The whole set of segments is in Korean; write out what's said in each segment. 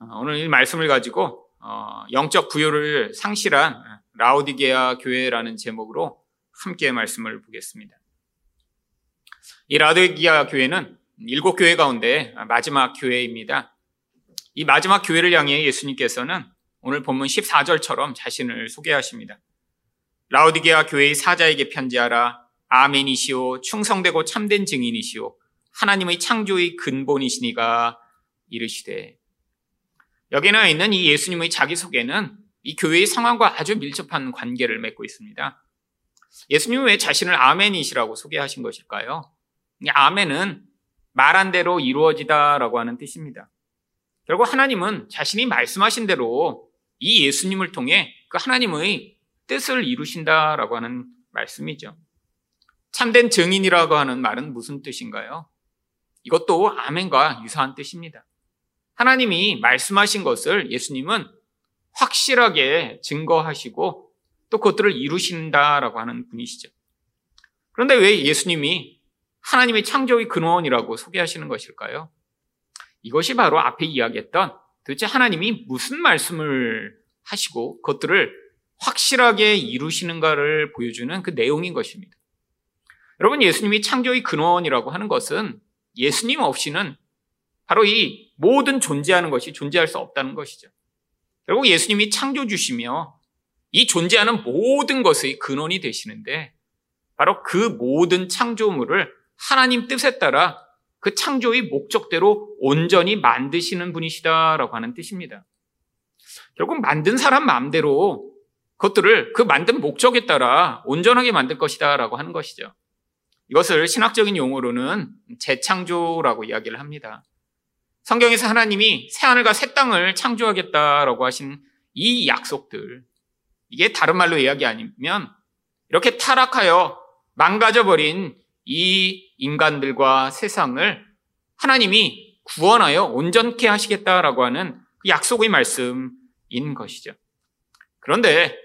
오늘 이 말씀을 가지고 어, 영적 부여를 상실한 라우디게아 교회라는 제목으로 함께 말씀을 보겠습니다. 이 라우디게아 교회는 일곱 교회 가운데 마지막 교회입니다. 이 마지막 교회를 향해 예수님께서는 오늘 본문 14절처럼 자신을 소개하십니다. 라우디게아 교회의 사자에게 편지하라. 아멘이시오. 충성되고 참된 증인이시오. 하나님의 창조의 근본이시니가 이르시되. 여기 나 있는 이 예수님의 자기소개는 이 교회의 상황과 아주 밀접한 관계를 맺고 있습니다. 예수님은 왜 자신을 아멘이시라고 소개하신 것일까요? 아멘은 말한 대로 이루어지다라고 하는 뜻입니다. 결국 하나님은 자신이 말씀하신 대로 이 예수님을 통해 그 하나님의 뜻을 이루신다라고 하는 말씀이죠. 참된 증인이라고 하는 말은 무슨 뜻인가요? 이것도 아멘과 유사한 뜻입니다. 하나님이 말씀하신 것을 예수님은 확실하게 증거하시고 또 그것들을 이루신다라고 하는 분이시죠. 그런데 왜 예수님이 하나님의 창조의 근원이라고 소개하시는 것일까요? 이것이 바로 앞에 이야기했던 도대체 하나님이 무슨 말씀을 하시고 그것들을 확실하게 이루시는가를 보여주는 그 내용인 것입니다. 여러분, 예수님이 창조의 근원이라고 하는 것은 예수님 없이는 바로 이 모든 존재하는 것이 존재할 수 없다는 것이죠. 결국 예수님이 창조주시며 이 존재하는 모든 것의 근원이 되시는데 바로 그 모든 창조물을 하나님 뜻에 따라 그 창조의 목적대로 온전히 만드시는 분이시다라고 하는 뜻입니다. 결국 만든 사람 마음대로 그것들을 그 만든 목적에 따라 온전하게 만들 것이다라고 하는 것이죠. 이것을 신학적인 용어로는 재창조라고 이야기를 합니다. 성경에서 하나님이 새하늘과 새 땅을 창조하겠다라고 하신 이 약속들, 이게 다른 말로 이야기 아니면 이렇게 타락하여 망가져버린 이 인간들과 세상을 하나님이 구원하여 온전케 하시겠다라고 하는 그 약속의 말씀인 것이죠. 그런데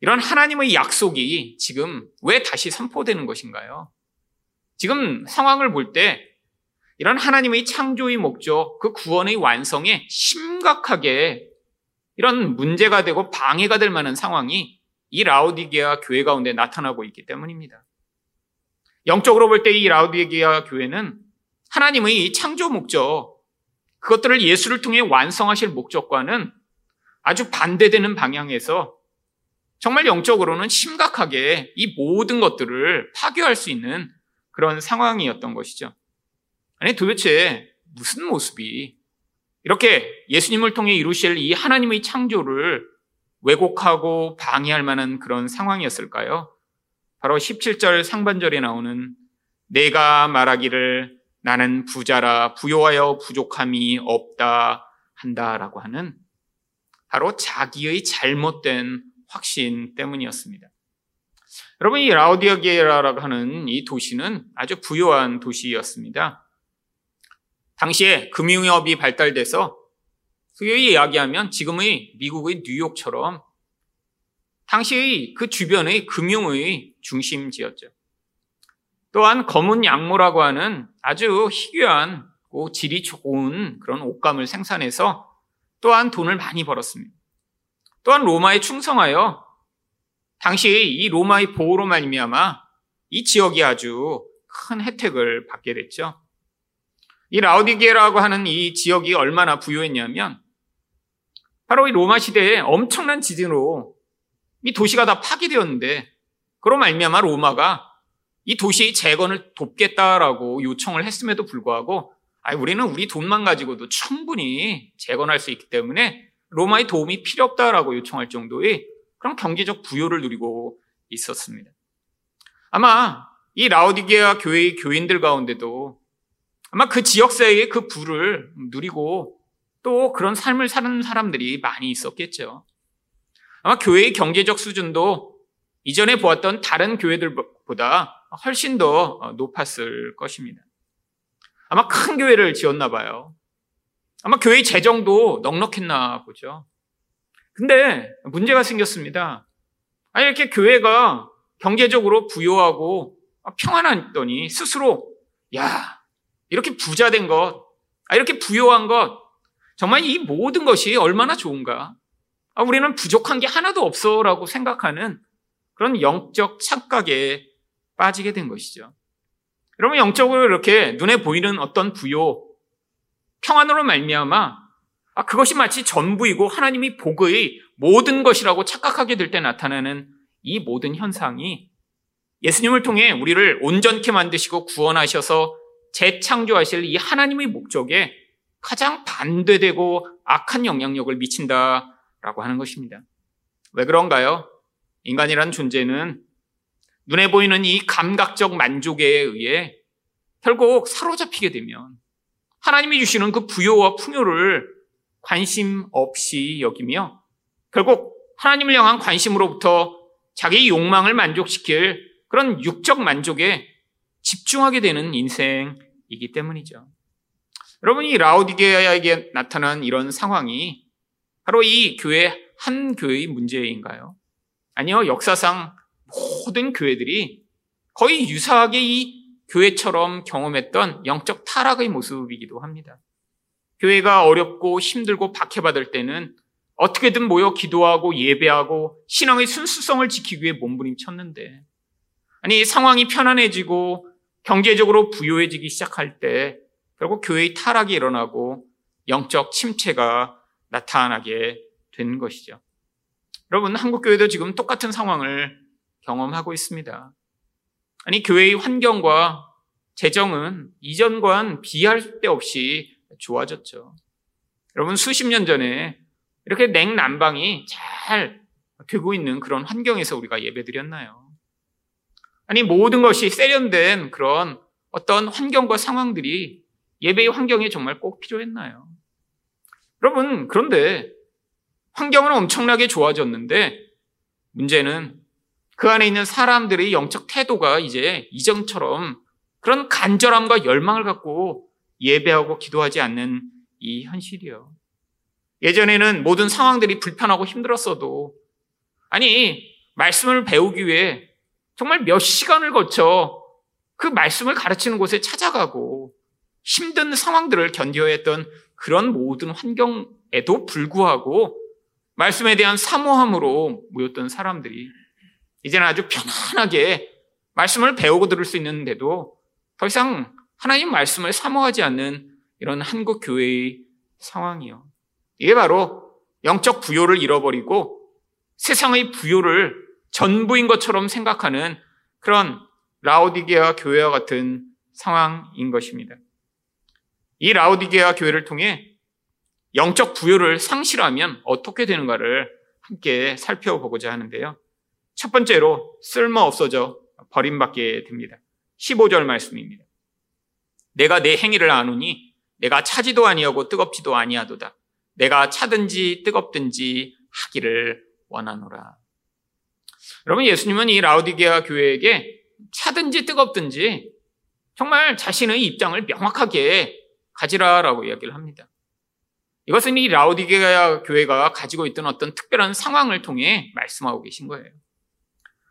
이런 하나님의 약속이 지금 왜 다시 선포되는 것인가요? 지금 상황을 볼 때 이런 하나님의 창조의 목적, 그 구원의 완성에 심각하게 이런 문제가 되고 방해가 될 만한 상황이 이 라우디게아 교회 가운데 나타나고 있기 때문입니다. 영적으로 볼 때 이 라우디게아 교회는 하나님의 이 창조 목적, 그것들을 예수를 통해 완성하실 목적과는 아주 반대되는 방향에서 정말 영적으로는 심각하게 이 모든 것들을 파괴할 수 있는 그런 상황이었던 것이죠. 아니, 도대체 무슨 모습이 이렇게 예수님을 통해 이루실 이 하나님의 창조를 왜곡하고 방해할 만한 그런 상황이었을까요? 바로 17절 상반절에 나오는 내가 말하기를 나는 부자라 부요하여 부족함이 없다 한다라고 하는 바로 자기의 잘못된 확신 때문이었습니다. 여러분, 이 라우디아게라라고 하는 이 도시는 아주 부유한 도시였습니다. 당시에 금융업이 발달돼서 소위 이야기하면 지금의 미국의 뉴욕처럼 당시의 그 주변의 금융의 중심지였죠. 또한 검은 양모라고 하는 아주 희귀한 질이 좋은 그런 옷감을 생산해서 또한 돈을 많이 벌었습니다. 또한 로마에 충성하여 당시 이 로마의 보호로 말미암아 이 지역이 아주 큰 혜택을 받게 됐죠. 이 라우디게라고 하는 이 지역이 얼마나 부유했냐면 바로 이 로마 시대에 엄청난 지진으로 이 도시가 다 파괴되었는데 그로 말미암아 로마가 이 도시의 재건을 돕겠다라고 요청을 했음에도 불구하고 아 우리는 우리 돈만 가지고도 충분히 재건할 수 있기 때문에 로마의 도움이 필요 없다라고 요청할 정도의 그런 경제적 부여를 누리고 있었습니다. 아마 이 라우디게아 교회의 교인들 가운데도 아마 그 지역사회의 그 부를 누리고 또 그런 삶을 사는 사람들이 많이 있었겠죠. 아마 교회의 경제적 수준도 이전에 보았던 다른 교회들보다 훨씬 더 높았을 것입니다. 아마 큰 교회를 지었나 봐요. 아마 교회 재정도 넉넉했나 보죠. 근데 문제가 생겼습니다. 아니, 이렇게 교회가 경제적으로 부유하고 평안했더니 스스로, 야, 이렇게 부자 된 것, 아, 이렇게 부유한 것, 정말 이 모든 것이 얼마나 좋은가? 아, 우리는 부족한 게 하나도 없어라고 생각하는 그런 영적 착각에 빠지게 된 것이죠. 여러분 영적으로 이렇게 눈에 보이는 어떤 부요, 평안으로 말미암아 아, 그것이 마치 전부이고 하나님이 복의 모든 것이라고 착각하게 될 때 나타나는 이 모든 현상이 예수님을 통해 우리를 온전케 만드시고 구원하셔서 재창조하실 이 하나님의 목적에 가장 반대되고 악한 영향력을 미친다라고 하는 것입니다. 왜 그런가요? 인간이란 존재는 눈에 보이는 이 감각적 만족에 의해 결국 사로잡히게 되면 하나님이 주시는 그 부요와 풍요를 관심 없이 여기며 결국 하나님을 향한 관심으로부터 자기 욕망을 만족시킬 그런 육적 만족에 집중하게 되는 인생이기 때문이죠. 여러분, 이 라오디게아에게 나타난 이런 상황이 바로 이 교회 한 교회의 문제인가요? 아니요, 역사상 모든 교회들이 거의 유사하게 이 교회처럼 경험했던 영적 타락의 모습이기도 합니다. 교회가 어렵고 힘들고 박해받을 때는 어떻게든 모여 기도하고 예배하고 신앙의 순수성을 지키기 위해 몸부림쳤는데 아니 상황이 편안해지고 경제적으로 부유해지기 시작할 때 결국 교회의 타락이 일어나고 영적 침체가 나타나게 된 것이죠. 여러분 한국 교회도 지금 똑같은 상황을 경험하고 있습니다. 아니 교회의 환경과 재정은 이전과는 비할 데 없이 좋아졌죠. 여러분 수십 년 전에 이렇게 냉난방이 잘 되고 있는 그런 환경에서 우리가 예배 드렸나요? 아니 모든 것이 세련된 그런 어떤 환경과 상황들이 예배의 환경에 정말 꼭 필요했나요? 여러분 그런데 환경은 엄청나게 좋아졌는데 문제는 그 안에 있는 사람들의 영적 태도가 이제 이전처럼 그런 간절함과 열망을 갖고 예배하고 기도하지 않는 이 현실이요. 예전에는 모든 상황들이 불편하고 힘들었어도 아니 말씀을 배우기 위해 정말 몇 시간을 거쳐 그 말씀을 가르치는 곳에 찾아가고 힘든 상황들을 견뎌야 했던 그런 모든 환경에도 불구하고 말씀에 대한 사모함으로 모였던 사람들이 이제는 아주 편안하게 말씀을 배우고 들을 수 있는데도 더 이상 하나님 말씀을 사모하지 않는 이런 한국 교회의 상황이요. 이게 바로 영적 부요를 잃어버리고 세상의 부요를 전부인 것처럼 생각하는 그런 라오디게아 교회와 같은 상황인 것입니다. 이 라오디게아 교회를 통해 영적 부요를 상실하면 어떻게 되는가를 함께 살펴보고자 하는데요. 첫 번째로 쓸모 없어져 버림받게 됩니다. 15절 말씀입니다. 내가 내 행위를 아노니 내가 차지도 아니하고 뜨겁지도 아니하도다. 내가 차든지 뜨겁든지 하기를 원하노라. 여러분 예수님은 이 라우디게아 교회에게 차든지 뜨겁든지 정말 자신의 입장을 명확하게 가지라라고 이야기를 합니다. 이것은 이 라우디게아 교회가 가지고 있던 어떤 특별한 상황을 통해 말씀하고 계신 거예요.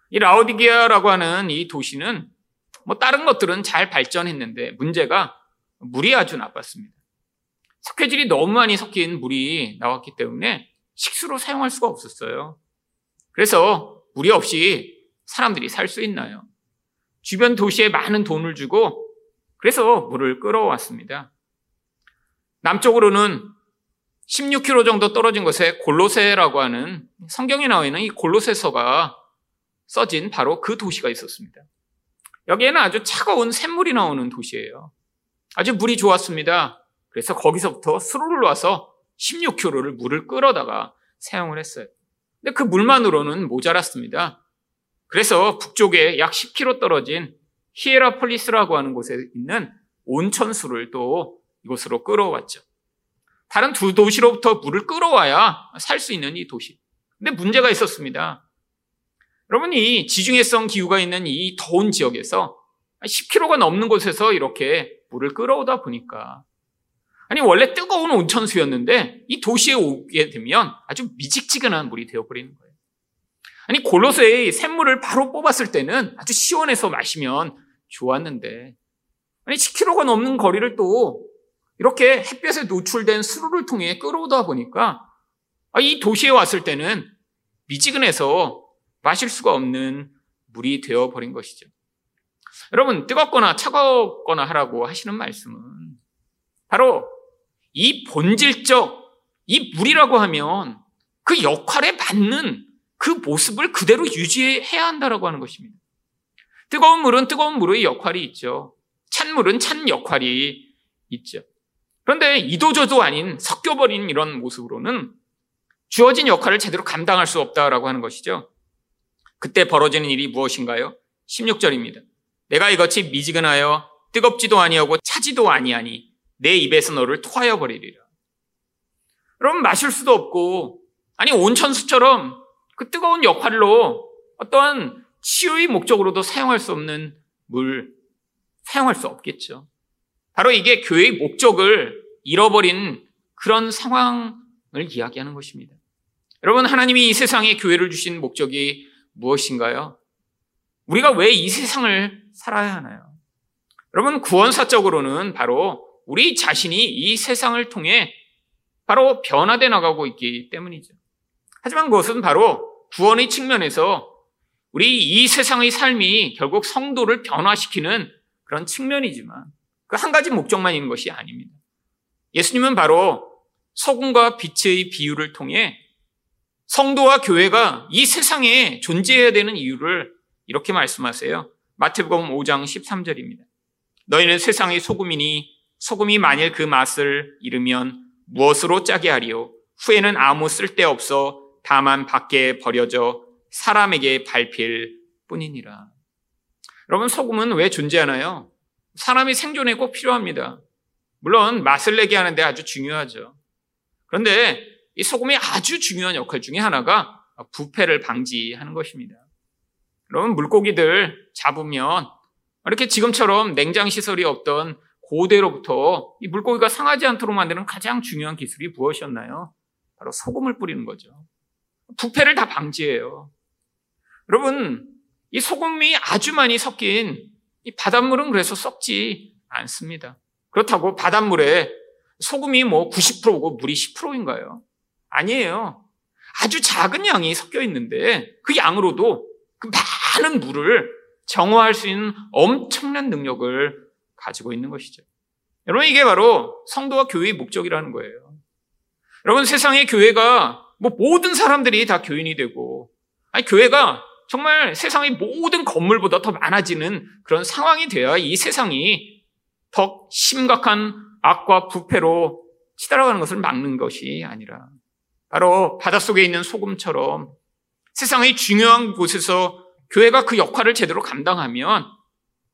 이 라우디게아라고 하는 이 도시는 뭐 다른 것들은 잘 발전했는데 문제가 물이 아주 나빴습니다. 석회질이 너무 많이 섞인 물이 나왔기 때문에 식수로 사용할 수가 없었어요. 그래서 물이 없이 사람들이 살 수 있나요? 주변 도시에 많은 돈을 주고 그래서 물을 끌어왔습니다. 남쪽으로는 16km 정도 떨어진 곳에 골로세라고 하는 성경에 나와 있는 이 골로세서가 써진 바로 그 도시가 있었습니다. 여기에는 아주 차가운 샘물이 나오는 도시예요. 아주 물이 좋았습니다. 그래서 거기서부터 수로를 와서 16km를 물을 끌어다가 사용을 했어요. 근데 그 물만으로는 모자랐습니다. 그래서 북쪽에 약 10km 떨어진 히에라폴리스라고 하는 곳에 있는 온천수를 또 이곳으로 끌어왔죠. 다른 두 도시로부터 물을 끌어와야 살 수 있는 이 도시. 근데 문제가 있었습니다. 여러분, 이 지중해성 기후가 있는 이 더운 지역에서 10km가 넘는 곳에서 이렇게 물을 끌어오다 보니까 아니 원래 뜨거운 온천수였는데 이 도시에 오게 되면 아주 미직지근한 물이 되어버리는 거예요. 아니 골로새의 샘물을 바로 뽑았을 때는 아주 시원해서 마시면 좋았는데 아니 10km가 넘는 거리를 또 이렇게 햇볕에 노출된 수로를 통해 끌어오다 보니까 아, 이 도시에 왔을 때는 미지근해서 마실 수가 없는 물이 되어버린 것이죠. 여러분, 뜨겁거나 차갑거나 하라고 하시는 말씀은 바로 이 본질적, 이 물이라고 하면 그 역할에 맞는 그 모습을 그대로 유지해야 한다라고 하는 것입니다. 뜨거운 물은 뜨거운 물의 역할이 있죠. 찬 물은 찬 역할이 있죠. 그런데 이도저도 아닌 섞여버린 이런 모습으로는 주어진 역할을 제대로 감당할 수 없다라고 하는 것이죠. 그때 벌어지는 일이 무엇인가요? 16절입니다. 내가 이것이 미지근하여 뜨겁지도 아니하고 차지도 아니하니 내 입에서 너를 토하여 버리리라. 여러분 마실 수도 없고 아니 온천수처럼 그 뜨거운 역할로 어떠한 치유의 목적으로도 사용할 수 없는 물 사용할 수 없겠죠. 바로 이게 교회의 목적을 잃어버린 그런 상황을 이야기하는 것입니다. 여러분 하나님이 이 세상에 교회를 주신 목적이 무엇인가요? 우리가 왜 이 세상을 살아야 하나요? 여러분 구원사적으로는 바로 우리 자신이 이 세상을 통해 바로 변화돼 나가고 있기 때문이죠. 하지만 그것은 바로 구원의 측면에서 우리 이 세상의 삶이 결국 성도를 변화시키는 그런 측면이지만 그 한 가지 목적만 있는 것이 아닙니다. 예수님은 바로 소금과 빛의 비유를 통해 성도와 교회가 이 세상에 존재해야 되는 이유를 이렇게 말씀하세요. 마태복음 5장 13절입니다. 너희는 세상의 소금이니 소금이 만일 그 맛을 잃으면 무엇으로 짜게 하리요? 후에는 아무 쓸데없어 다만 밖에 버려져 사람에게 밟힐 뿐이니라. 여러분, 소금은 왜 존재하나요? 사람이 생존에 꼭 필요합니다. 물론 맛을 내게 하는데 아주 중요하죠. 그런데 이 소금의 아주 중요한 역할 중에 하나가 부패를 방지하는 것입니다. 여러분, 물고기들 잡으면 이렇게 지금처럼 냉장 시설이 없던 고대로부터 이 물고기가 상하지 않도록 만드는 가장 중요한 기술이 무엇이었나요? 바로 소금을 뿌리는 거죠. 부패를 다 방지해요. 여러분, 이 소금이 아주 많이 섞인 이 바닷물은 그래서 썩지 않습니다. 그렇다고 바닷물에 소금이 뭐 90%고 물이 10%인가요? 아니에요. 아주 작은 양이 섞여 있는데 그 양으로도 그 많은 물을 정화할 수 있는 엄청난 능력을 가지고 있는 것이죠. 여러분 이게 바로 성도와 교회의 목적이라는 거예요. 여러분 세상의 교회가 뭐 모든 사람들이 다 교인이 되고 아니 교회가 정말 세상의 모든 건물보다 더 많아지는 그런 상황이 되어야 이 세상이 더 심각한 악과 부패로 치달아가는 것을 막는 것이 아니라 바로 바닷속에 있는 소금처럼 세상의 중요한 곳에서 교회가 그 역할을 제대로 감당하면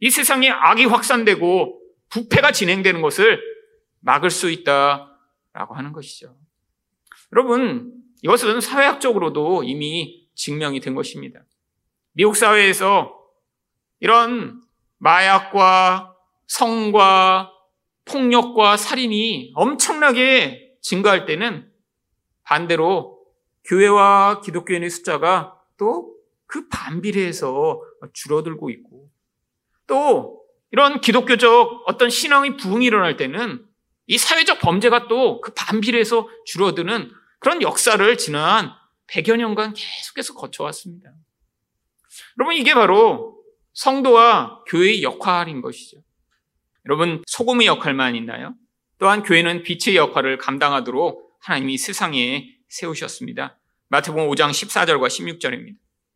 이 세상에 악이 확산되고 부패가 진행되는 것을 막을 수 있다라고 하는 것이죠. 여러분, 이것은 사회학적으로도 이미 증명이 된 것입니다. 미국 사회에서 이런 마약과 성과 폭력과 살인이 엄청나게 증가할 때는 반대로 교회와 기독교인의 숫자가 또 그 반비례해서 줄어들고 있고 또 이런 기독교적 어떤 신앙의 부흥이 일어날 때는 이 사회적 범죄가 또 그 반비례해서 줄어드는 그런 역사를 지난 100여 년간 계속해서 거쳐왔습니다. 여러분, 이게 바로 성도와 교회의 역할인 것이죠. 여러분, 소금의 역할만 있나요? 또한 교회는 빛의 역할을 감당하도록 하나님이 세상에 세우셨습니다. 마태복음 5장 14절과 16절입니다.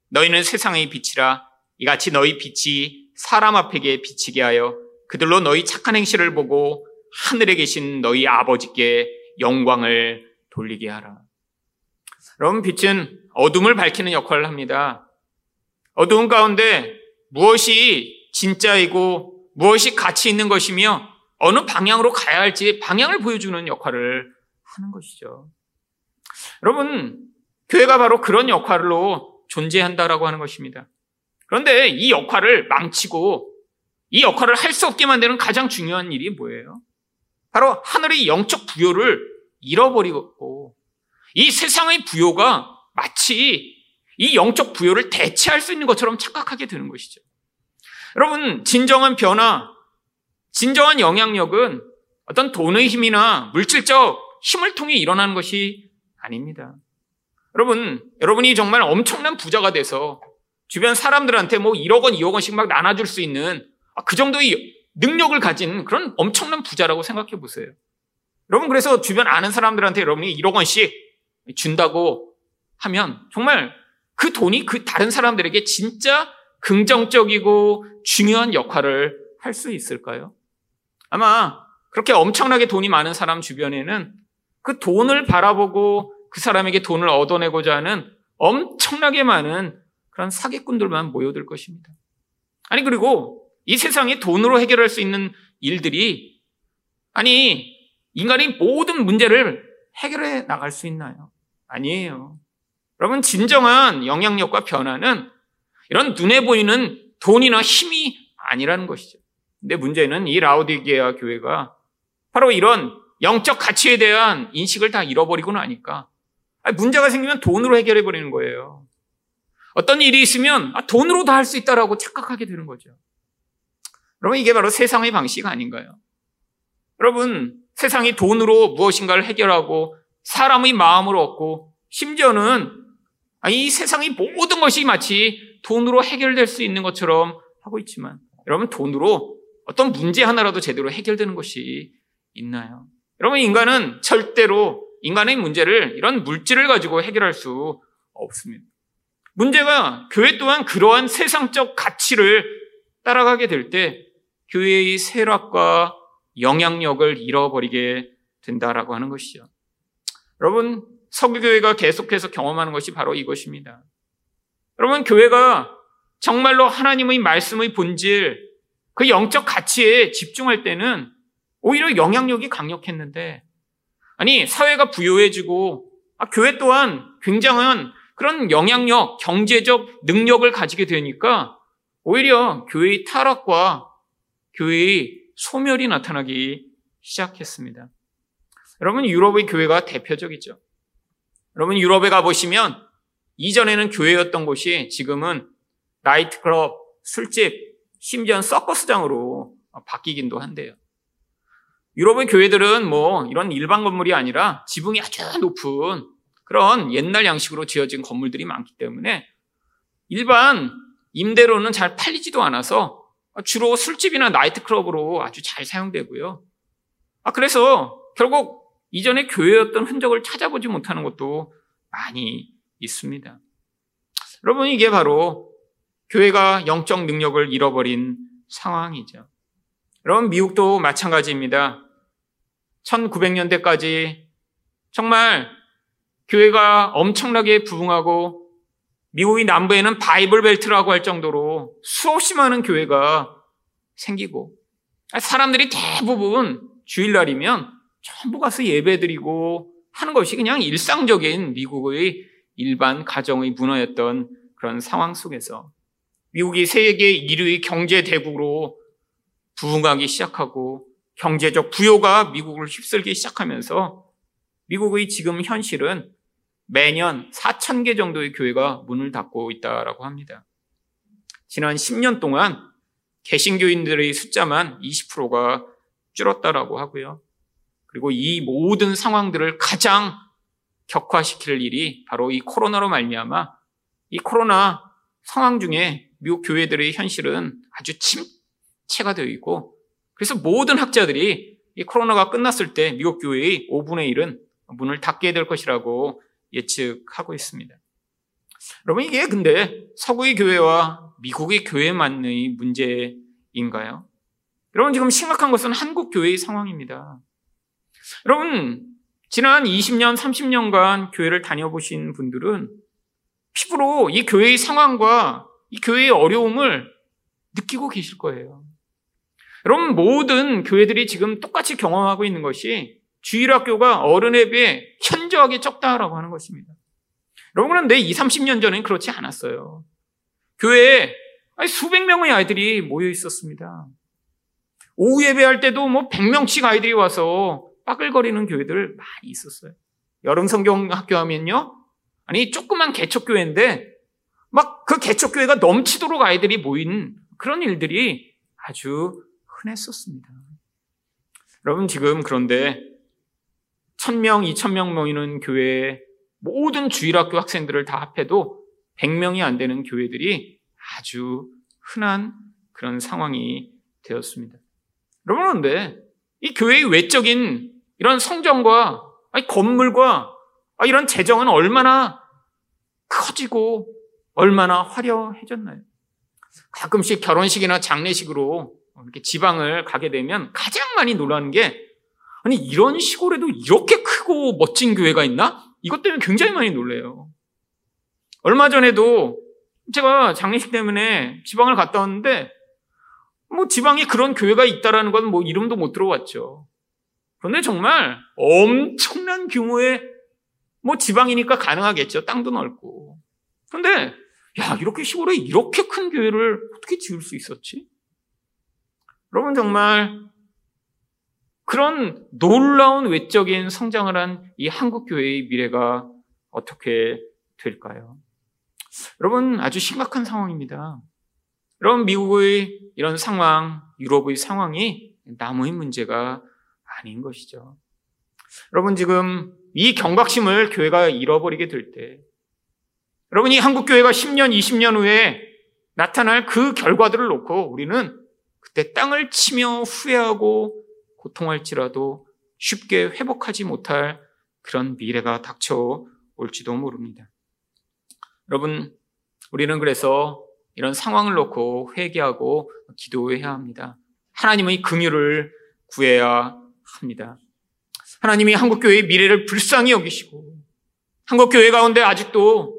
너희는 세상의 빛이라 이같이 너희 빛이 사람 앞에게 비치게 하여 그들로 너희 착한 행실을 보고 하늘에 계신 너희 아버지께 영광을 돌리게 하라. 여러분, 빛은 어둠을 밝히는 역할을 합니다. 어두운 가운데 무엇이 진짜이고 무엇이 가치 있는 것이며 어느 방향으로 가야 할지 방향을 보여주는 역할을 하는 것이죠. 여러분, 교회가 바로 그런 역할로 존재한다라고 하는 것입니다. 그런데 이 역할을 망치고 이 역할을 할 수 없게 만드는 가장 중요한 일이 뭐예요? 바로 하늘의 영적 부여를 잃어버리고 이 세상의 부여가 마치 이 영적 부여를 대체할 수 있는 것처럼 착각하게 되는 것이죠. 여러분, 진정한 변화, 진정한 영향력은 어떤 돈의 힘이나 물질적 힘을 통해 일어나는 것이 아닙니다. 여러분, 여러분이 정말 엄청난 부자가 돼서 주변 사람들한테 뭐 1억 원, 2억 원씩 막 나눠줄 수 있는 아, 그 정도의 능력을 가진 그런 엄청난 부자라고 생각해 보세요. 여러분, 그래서 주변 아는 사람들한테 여러분이 1억 원씩 준다고 하면 정말 그 돈이 그 다른 사람들에게 진짜 긍정적이고 중요한 역할을 할 수 있을까요? 아마 그렇게 엄청나게 돈이 많은 사람 주변에는 그 돈을 바라보고 그 사람에게 돈을 얻어내고자 하는 엄청나게 많은 그런 사기꾼들만 모여들 것입니다. 아니, 그리고 이 세상에 돈으로 해결할 수 있는 일들이, 아니, 인간이 모든 문제를 해결해 나갈 수 있나요? 아니에요. 여러분, 진정한 영향력과 변화는 이런 눈에 보이는 돈이나 힘이 아니라는 것이죠. 근데 문제는 이 라우디게아 교회가 바로 이런 영적 가치에 대한 인식을 다 잃어버리고 나니까 문제가 생기면 돈으로 해결해 버리는 거예요. 어떤 일이 있으면 아, 돈으로 다 할 수 있다라고 착각하게 되는 거죠. 여러분 이게 바로 세상의 방식 아닌가요? 여러분 세상이 돈으로 무엇인가를 해결하고 사람의 마음을 얻고 심지어는 이 세상의 모든 것이 마치 돈으로 해결될 수 있는 것처럼 하고 있지만 여러분 돈으로 어떤 문제 하나라도 제대로 해결되는 것이 있나요? 여러분 인간은 절대로 인간의 문제를 이런 물질을 가지고 해결할 수 없습니다. 문제가 교회 또한 그러한 세상적 가치를 따라가게 될 때 교회의 세락과 영향력을 잃어버리게 된다라고 하는 것이죠. 여러분 석유교회가 계속해서 경험하는 것이 바로 이것입니다. 여러분 교회가 정말로 하나님의 말씀의 본질 그 영적 가치에 집중할 때는 오히려 영향력이 강력했는데 아니 사회가 부유해지고 아, 교회 또한 굉장한 그런 영향력, 경제적 능력을 가지게 되니까 오히려 교회의 타락과 교회의 소멸이 나타나기 시작했습니다. 여러분 유럽의 교회가 대표적이죠. 여러분 유럽에 가보시면 이전에는 교회였던 곳이 지금은 나이트클럽, 술집, 심지어 서커스장으로 바뀌긴도 한데요. 유럽의 교회들은 뭐 이런 일반 건물이 아니라 지붕이 아주 높은 그런 옛날 양식으로 지어진 건물들이 많기 때문에 일반 임대로는 잘 팔리지도 않아서 주로 술집이나 나이트클럽으로 아주 잘 사용되고요. 아, 그래서 결국 이전에 교회였던 흔적을 찾아보지 못하는 것도 많이 있습니다. 여러분, 이게 바로 교회가 영적 능력을 잃어버린 상황이죠. 여러분, 미국도 마찬가지입니다. 1900년대까지 정말 교회가 엄청나게 부흥하고 미국의 남부에는 바이블 벨트라고 할 정도로 수없이 많은 교회가 생기고 사람들이 대부분 주일날이면 전부 가서 예배드리고 하는 것이 그냥 일상적인 미국의 일반 가정의 문화였던 그런 상황 속에서 미국이 세계 1위 경제 대국으로 부흥하기 시작하고 경제적 부여가 미국을 휩쓸기 시작하면서 미국의 지금 현실은 매년 4천 개 정도의 교회가 문을 닫고 있다라고 합니다. 지난 10년 동안 개신교인들의 숫자만 20%가 줄었다라고 하고요. 그리고 이 모든 상황들을 가장 격화시킬 일이 바로 이 코로나로 말미암아 이 코로나 상황 중에 미국 교회들의 현실은 아주 침체가 되어 있고 그래서 모든 학자들이 이 코로나가 끝났을 때 미국 교회의 5분의 1은 문을 닫게 될 것이라고 예측하고 있습니다. 여러분 이게 근데 서구의 교회와 미국의 교회만의 문제인가요? 여러분 지금 심각한 것은 한국 교회의 상황입니다. 여러분 지난 20년, 30년간 교회를 다녀보신 분들은 피부로 이 교회의 상황과 이 교회의 어려움을 느끼고 계실 거예요. 여러분 모든 교회들이 지금 똑같이 경험하고 있는 것이 주일학교가 어른에 비해 현저하게 적다라고 하는 것입니다. 여러분 그런데 20, 30년 전엔 그렇지 않았어요. 교회에 수백 명의 아이들이 모여 있었습니다. 오후 예배할 때도 뭐 100명씩 아이들이 와서 빠글거리는 교회들 많이 있었어요. 여름 성경 학교 하면요. 아니 조그만 개척교회인데 막 그 개척교회가 넘치도록 아이들이 모인 그런 일들이 아주 흔했었습니다. 여러분 지금 그런데 천명, 이천명 모이는 교회에 모든 주일학교 학생들을 다 합해도 100명이 안 되는 교회들이 아주 흔한 그런 상황이 되었습니다. 여러분, 그런데 이 교회의 외적인 이런 성전과 건물과 아, 이런 재정은 얼마나 커지고 얼마나 화려해졌나요? 가끔씩 결혼식이나 장례식으로 이렇게 지방을 가게 되면 가장 많이 놀라는 게 아니 이런 시골에도 이렇게 크고 멋진 교회가 있나? 이것 때문에 굉장히 많이 놀래요. 얼마 전에도 제가 장례식 때문에 지방을 갔다 왔는데 뭐 지방에 그런 교회가 있다라는 건 뭐 이름도 못 들어봤죠. 그런데 정말 엄청난 규모의 뭐 지방이니까 가능하겠죠. 땅도 넓고. 그런데 야 이렇게 시골에 이렇게 큰 교회를 어떻게 지을 수 있었지? 여러분 정말 그런 놀라운 외적인 성장을 한 이 한국 교회의 미래가 어떻게 될까요? 여러분 아주 심각한 상황입니다. 여러분 미국의 이런 상황, 유럽의 상황이 나무의 문제가 아닌 것이죠. 여러분 지금 이 경각심을 교회가 잃어버리게 될 때, 여러분 이 한국 교회가 10년, 20년 후에 나타날 그 결과들을 놓고 우리는 그때 땅을 치며 후회하고 고통할지라도 쉽게 회복하지 못할 그런 미래가 닥쳐올지도 모릅니다. 여러분, 우리는 그래서 이런 상황을 놓고 회개하고 기도해야 합니다. 하나님의 긍휼을 구해야 합니다. 하나님이 한국교회의 미래를 불쌍히 여기시고 한국교회 가운데 아직도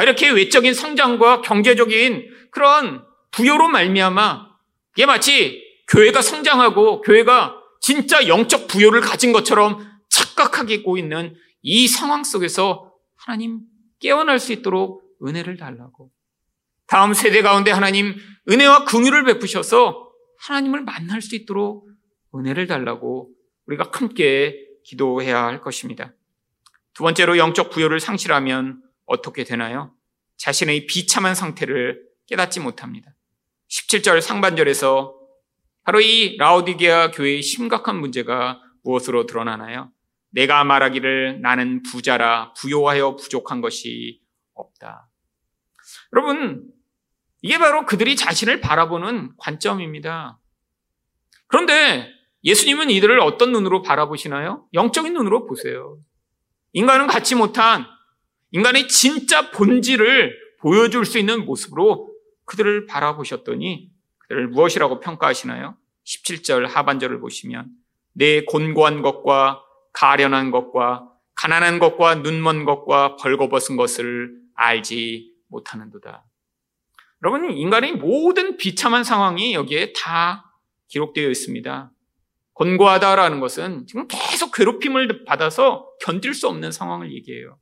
이렇게 외적인 성장과 경제적인 그런 부여로 말미암아 이게 마치 교회가 성장하고 교회가 진짜 영적 부여를 가진 것처럼 착각하게 있고 있는 이 상황 속에서 하나님 깨어날 수 있도록 은혜를 달라고 다음 세대 가운데 하나님 은혜와 긍휼을 베푸셔서 하나님을 만날 수 있도록 은혜를 달라고 우리가 함께 기도해야 할 것입니다. 두 번째로 영적 부여를 상실하면 어떻게 되나요? 자신의 비참한 상태를 깨닫지 못합니다. 17절 상반절에서 바로 이 라오디게아 교회의 심각한 문제가 무엇으로 드러나나요? 내가 말하기를 나는 부자라 부요하여 부족한 것이 없다. 여러분, 이게 바로 그들이 자신을 바라보는 관점입니다. 그런데 예수님은 이들을 어떤 눈으로 바라보시나요? 영적인 눈으로 보세요. 인간은 갖지 못한 인간의 진짜 본질을 보여줄 수 있는 모습으로 그들을 바라보셨더니 무엇이라고 평가하시나요? 17절 하반절을 보시면 내 곤고한 것과 가련한 것과 가난한 것과 눈먼 것과 벌거벗은 것을 알지 못하는도다. 여러분, 인간의 모든 비참한 상황이 여기에 다 기록되어 있습니다. 곤고하다라는 것은 지금 계속 괴롭힘을 받아서 견딜 수 없는 상황을 얘기해요.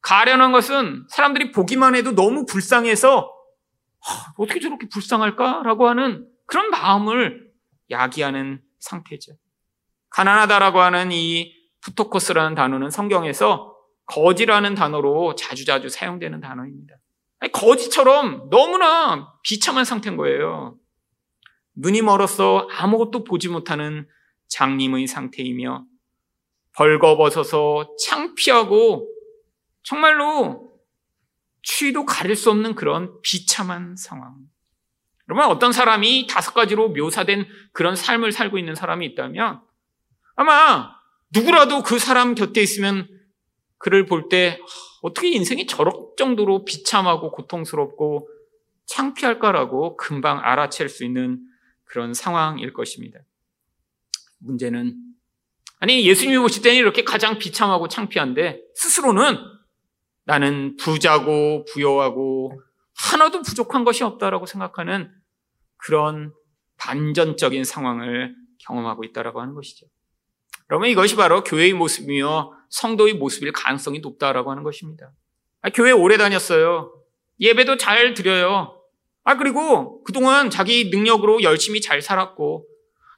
가련한 것은 사람들이 보기만 해도 너무 불쌍해서 어떻게 저렇게 불쌍할까라고 하는 그런 마음을 야기하는 상태죠. 가난하다라고 하는 이 푸토코스라는 단어는 성경에서 거지라는 단어로 자주자주 사용되는 단어입니다. 거지처럼 너무나 비참한 상태인 거예요. 눈이 멀어서 아무것도 보지 못하는 장님의 상태이며 벌거벗어서 창피하고 정말로 추위도 가릴 수 없는 그런 비참한 상황. 여러분, 어떤 사람이 다섯 가지로 묘사된 그런 삶을 살고 있는 사람이 있다면 아마 누구라도 그 사람 곁에 있으면 그를 볼 때 어떻게 인생이 저럴 정도로 비참하고 고통스럽고 창피할까라고 금방 알아챌 수 있는 그런 상황일 것입니다. 문제는 아니 예수님이 보실 때는 이렇게 가장 비참하고 창피한데 스스로는 나는 부자고 부여하고 하나도 부족한 것이 없다라고 생각하는 그런 반전적인 상황을 경험하고 있다라고 하는 것이죠. 그러면 이것이 바로 교회의 모습이며 성도의 모습일 가능성이 높다라고 하는 것입니다. 아, 교회 오래 다녔어요. 예배도 잘 드려요. 아, 그리고 그동안 자기 능력으로 열심히 잘 살았고,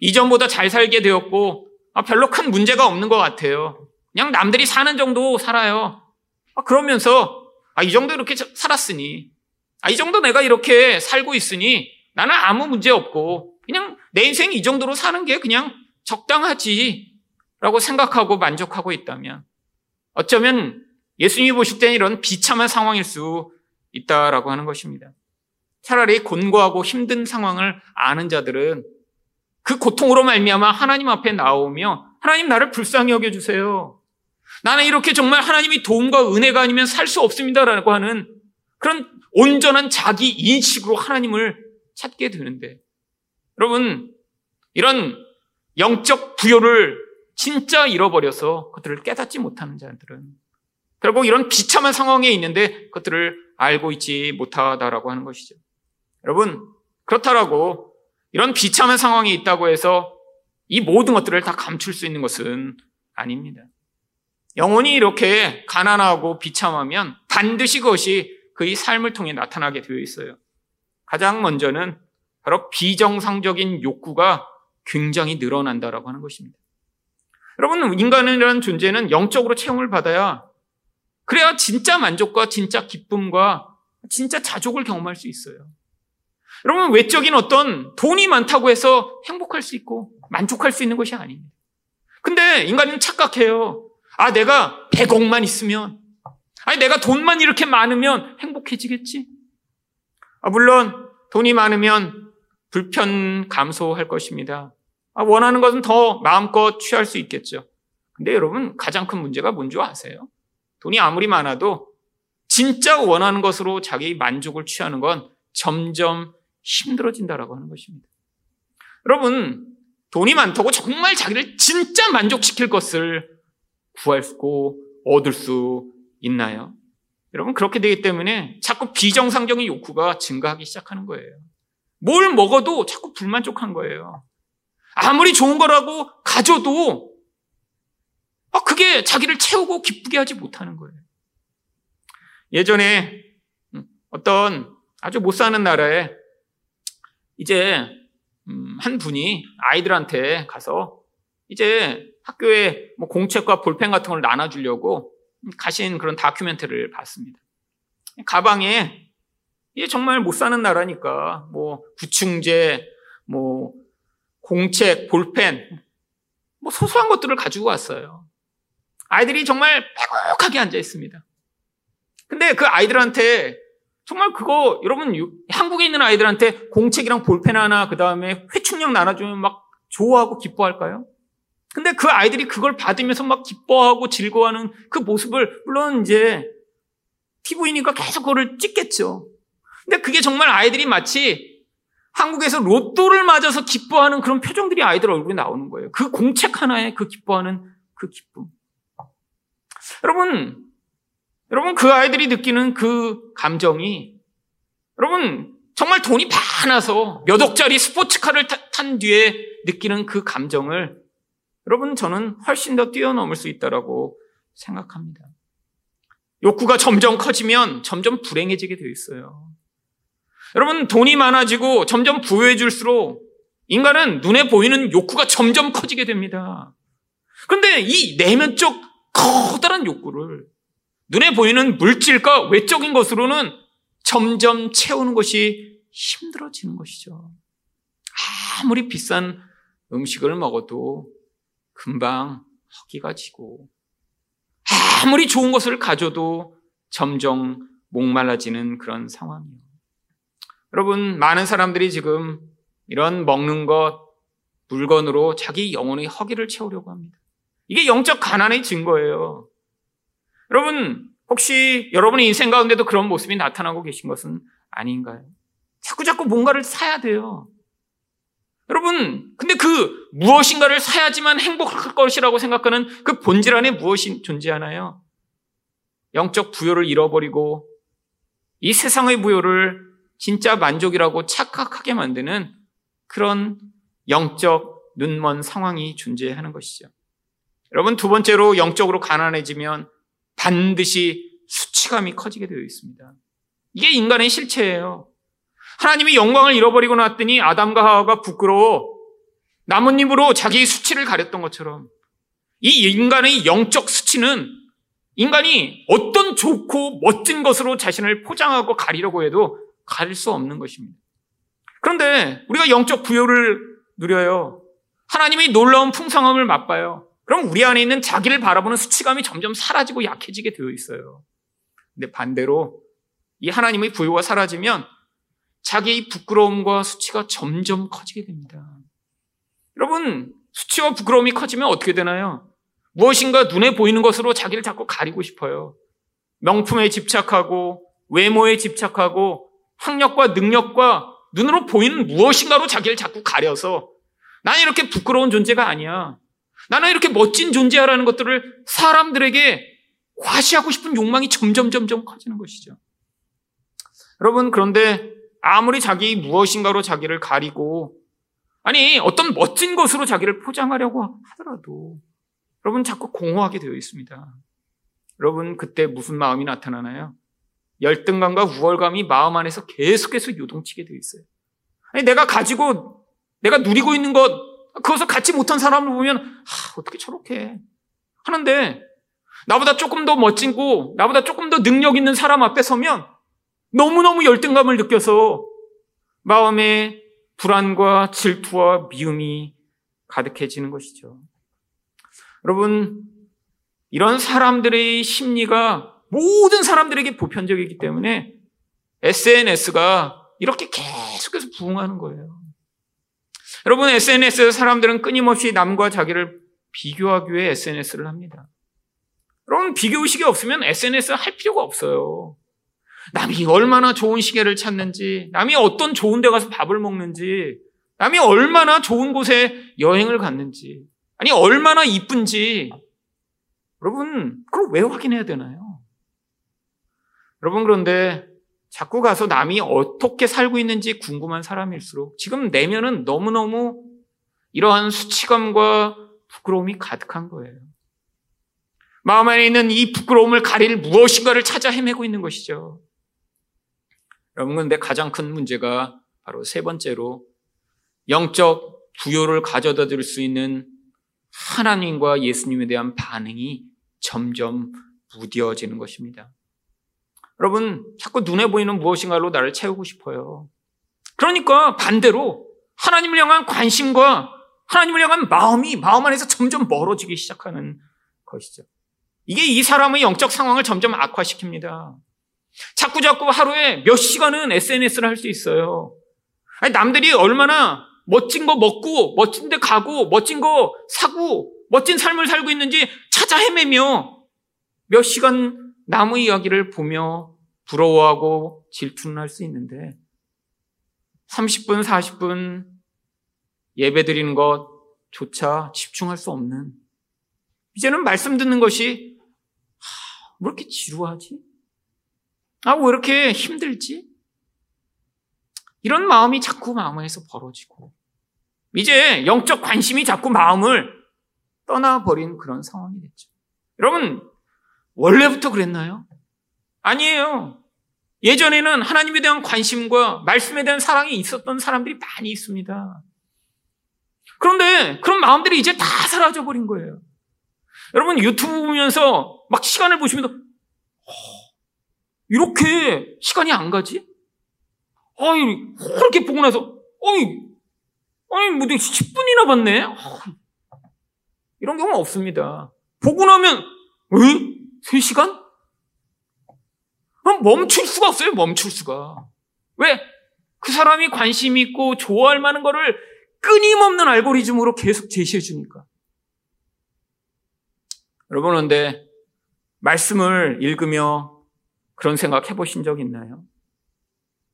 이전보다 잘 살게 되었고, 아, 별로 큰 문제가 없는 것 같아요. 그냥 남들이 사는 정도 살아요. 아, 그러면서, 아, 이 정도 이렇게 살았으니, 아, 이 정도 내가 이렇게 살고 있으니, 나는 아무 문제 없고, 그냥 내 인생 이 정도로 사는 게 그냥 적당하지라고 생각하고 만족하고 있다면 어쩌면 예수님이 보실 때는 이런 비참한 상황일 수 있다라고 하는 것입니다. 차라리 곤고하고 힘든 상황을 아는 자들은 그 고통으로 말미암아 하나님 앞에 나오며 하나님 나를 불쌍히 여겨 주세요. 나는 이렇게 정말 하나님이 도움과 은혜가 아니면 살 수 없습니다라고 하는 그런 온전한 자기 인식으로 하나님을 찾게 되는데 여러분 이런 영적 부여를 진짜 잃어버려서 그들을 깨닫지 못하는 자들은 결국 이런 비참한 상황에 있는데 그것들을 알고 있지 못하다라고 하는 것이죠. 여러분 그렇다라고 이런 비참한 상황이 있다고 해서 이 모든 것들을 다 감출 수 있는 것은 아닙니다. 영혼이 이렇게 가난하고 비참하면 반드시 그것이 그의 삶을 통해 나타나게 되어 있어요. 가장 먼저는 바로 비정상적인 욕구가 굉장히 늘어난다라고 하는 것입니다. 여러분, 인간이라는 존재는 영적으로 체험을 받아야 그래야 진짜 만족과 진짜 기쁨과 진짜 자족을 경험할 수 있어요. 여러분, 외적인 어떤 돈이 많다고 해서 행복할 수 있고 만족할 수 있는 것이 아닙니다. 근데 인간은 착각해요. 아, 내가 100억만 있으면, 아니, 내가 돈만 이렇게 많으면 행복해지겠지? 아, 물론, 돈이 많으면 불편 감소할 것입니다. 아, 원하는 것은 더 마음껏 취할 수 있겠죠. 근데 여러분, 가장 큰 문제가 뭔지 아세요? 돈이 아무리 많아도 진짜 원하는 것으로 자기 만족을 취하는 건 점점 힘들어진다라고 하는 것입니다. 여러분, 돈이 많다고 정말 자기를 진짜 만족시킬 것을 구할 수, 얻을 수 있나요? 여러분, 그렇게 되기 때문에 자꾸 비정상적인 욕구가 증가하기 시작하는 거예요. 뭘 먹어도 자꾸 불만족한 거예요. 아무리 좋은 거라고 가져도 아, 그게 자기를 채우고 기쁘게 하지 못하는 거예요. 예전에 어떤 아주 못 사는 나라에 이제 음, 한 분이 아이들한테 가서 이제 학교에 뭐 공책과 볼펜 같은 걸 나눠주려고 가신 그런 다큐멘터리를 봤습니다. 가방에 이게 정말 못 사는 나라니까 뭐 구충제, 뭐 공책, 볼펜, 뭐 소소한 것들을 가지고 왔어요. 아이들이 정말 빼곡하게 앉아 있습니다. 근데 그 아이들한테 정말 그거 여러분 한국에 있는 아이들한테 공책이랑 볼펜 하나 그 다음에 회충력 나눠주면 막 좋아하고 기뻐할까요? 근데 그 아이들이 그걸 받으면서 막 기뻐하고 즐거워하는 그 모습을 물론 이제 TV니까 계속 그거를 찍겠죠. 근데 그게 정말 아이들이 마치 한국에서 로또를 맞아서 기뻐하는 그런 표정들이 아이들 얼굴에 나오는 거예요. 그 공책 하나에 그 기뻐하는 그 기쁨. 여러분, 여러분 그 아이들이 느끼는 그 감정이 여러분 정말 돈이 많아서 몇 억짜리 스포츠카를 탄 뒤에 느끼는 그 감정을 여러분, 저는 훨씬 더 뛰어넘을 수 있다라고 생각합니다. 욕구가 점점 커지면 점점 불행해지게 되어 있어요. 여러분, 돈이 많아지고 점점 부유해질수록 인간은 눈에 보이는 욕구가 점점 커지게 됩니다. 그런데 이 내면적 커다란 욕구를 눈에 보이는 물질과 외적인 것으로는 점점 채우는 것이 힘들어지는 것이죠. 아무리 비싼 음식을 먹어도 금방 허기가 지고 아무리 좋은 것을 가져도 점점 목말라지는 그런 상황이에요. 여러분, 많은 사람들이 지금 이런 먹는 것, 물건으로 자기 영혼의 허기를 채우려고 합니다. 이게 영적 가난의 증거예요. 여러분, 혹시 여러분의 인생 가운데도 그런 모습이 나타나고 계신 것은 아닌가요? 자꾸 자꾸 뭔가를 사야 돼요. 여러분, 근데 그 무엇인가를 사야지만 행복할 것이라고 생각하는 그 본질 안에 무엇이 존재하나요? 영적 부여를 잃어버리고 이 세상의 부여를 진짜 만족이라고 착각하게 만드는 그런 영적 눈먼 상황이 존재하는 것이죠. 여러분, 두 번째로 영적으로 가난해지면 반드시 수치감이 커지게 되어 있습니다. 이게 인간의 실체예요. 하나님이 영광을 잃어버리고 났더니 아담과 하와가 부끄러워 나뭇잎으로 자기 수치를 가렸던 것처럼 이 인간의 영적 수치는 인간이 어떤 좋고 멋진 것으로 자신을 포장하고 가리려고 해도 가릴 수 없는 것입니다. 그런데 우리가 영적 부여를 누려요. 하나님의 놀라운 풍성함을 맛봐요. 그럼 우리 안에 있는 자기를 바라보는 수치감이 점점 사라지고 약해지게 되어 있어요. 근데 반대로 이 하나님의 부여가 사라지면 자기의 부끄러움과 수치가 점점 커지게 됩니다. 여러분, 수치와 부끄러움이 커지면 어떻게 되나요? 무엇인가 눈에 보이는 것으로 자기를 자꾸 가리고 싶어요. 명품에 집착하고, 외모에 집착하고, 학력과 능력과 눈으로 보이는 무엇인가로 자기를 자꾸 가려서 나는 이렇게 부끄러운 존재가 아니야. 나는 이렇게 멋진 존재야라는 것들을 사람들에게 과시하고 싶은 욕망이 점점 점점 커지는 것이죠. 여러분 그런데 아무리 자기 무엇인가로 자기를 가리고 아니 어떤 멋진 것으로 자기를 포장하려고 하더라도 여러분 자꾸 공허하게 되어 있습니다. 여러분 그때 무슨 마음이 나타나나요? 열등감과 우월감이 마음 안에서 계속해서 요동치게 되어 있어요. 아니 내가 가지고 내가 누리고 있는 것 그것을 갖지 못한 사람을 보면 아, 어떻게 저렇게 하는데 나보다 조금 더 멋진고 나보다 조금 더 능력 있는 사람 앞에 서면 너무너무 열등감을 느껴서 마음에 불안과 질투와 미움이 가득해지는 것이죠. 여러분, 이런 사람들의 심리가 모든 사람들에게 보편적이기 때문에 SNS가 이렇게 계속해서 부흥하는 거예요. 여러분, SNS 사람들은 끊임없이 남과 자기를 비교하기 위해 SNS를 합니다. 여러분, 비교의식이 없으면 SNS 할 필요가 없어요. 남이 얼마나 좋은 시계를 찾는지, 남이 어떤 좋은 데 가서 밥을 먹는지, 남이 얼마나 좋은 곳에 여행을 갔는지, 아니, 얼마나 이쁜지, 여러분, 그걸 왜 확인해야 되나요? 여러분, 그런데 자꾸 가서 남이 어떻게 살고 있는지 궁금한 사람일수록 지금 내면은 너무너무 이러한 수치감과 부끄러움이 가득한 거예요. 마음 안에 있는 이 부끄러움을 가릴 무엇인가를 찾아 헤매고 있는 것이죠. 여러분, 근데 가장 큰 문제가 바로 세 번째로 영적 부여를 가져다 줄 수 있는 하나님과 예수님에 대한 반응이 점점 무뎌지는 것입니다. 여러분, 자꾸 눈에 보이는 무엇인가로 나를 채우고 싶어요. 그러니까 반대로 하나님을 향한 관심과 하나님을 향한 마음이 마음 안에서 점점 멀어지기 시작하는 것이죠. 이게 이 사람의 영적 상황을 점점 악화시킵니다. 자꾸 자꾸 하루에 몇 시간은 SNS를 할 수 있어요. 아니, 남들이 얼마나 멋진 거 먹고, 멋진 데 가고, 멋진 거 사고, 멋진 삶을 살고 있는지 찾아 헤매며 몇 시간 남의 이야기를 보며 부러워하고 질투는 할 수 있는데 30분, 40분 예배 드리는 것조차 집중할 수 없는 이제는 말씀 듣는 것이 하, 왜 이렇게 지루하지? 아, 왜 이렇게 힘들지? 이런 마음이 자꾸 마음에서 벌어지고 이제 영적 관심이 자꾸 마음을 떠나버린 그런 상황이 됐죠. 여러분, 원래부터 그랬나요? 아니에요. 예전에는 하나님에 대한 관심과 말씀에 대한 사랑이 있었던 사람들이 많이 있습니다. 그런데 그런 마음들이 이제 다 사라져 버린 거예요. 여러분 유튜브 보면서 막 시간을 보시면서 어, 이렇게 시간이 안 가지? 아이 그렇게 보고 나서 어이 아니 뭐 10분이나 봤네. 어, 이런 경우는 없습니다. 보고 나면 응? 3시간? 그럼 멈출 수가 없어요, 멈출 수가. 왜? 그 사람이 관심 있고 좋아할 만한 거를 끊임없는 알고리즘으로 계속 제시해 주니까. 여러분, 그런데 말씀을 읽으며 그런 생각 해보신 적 있나요?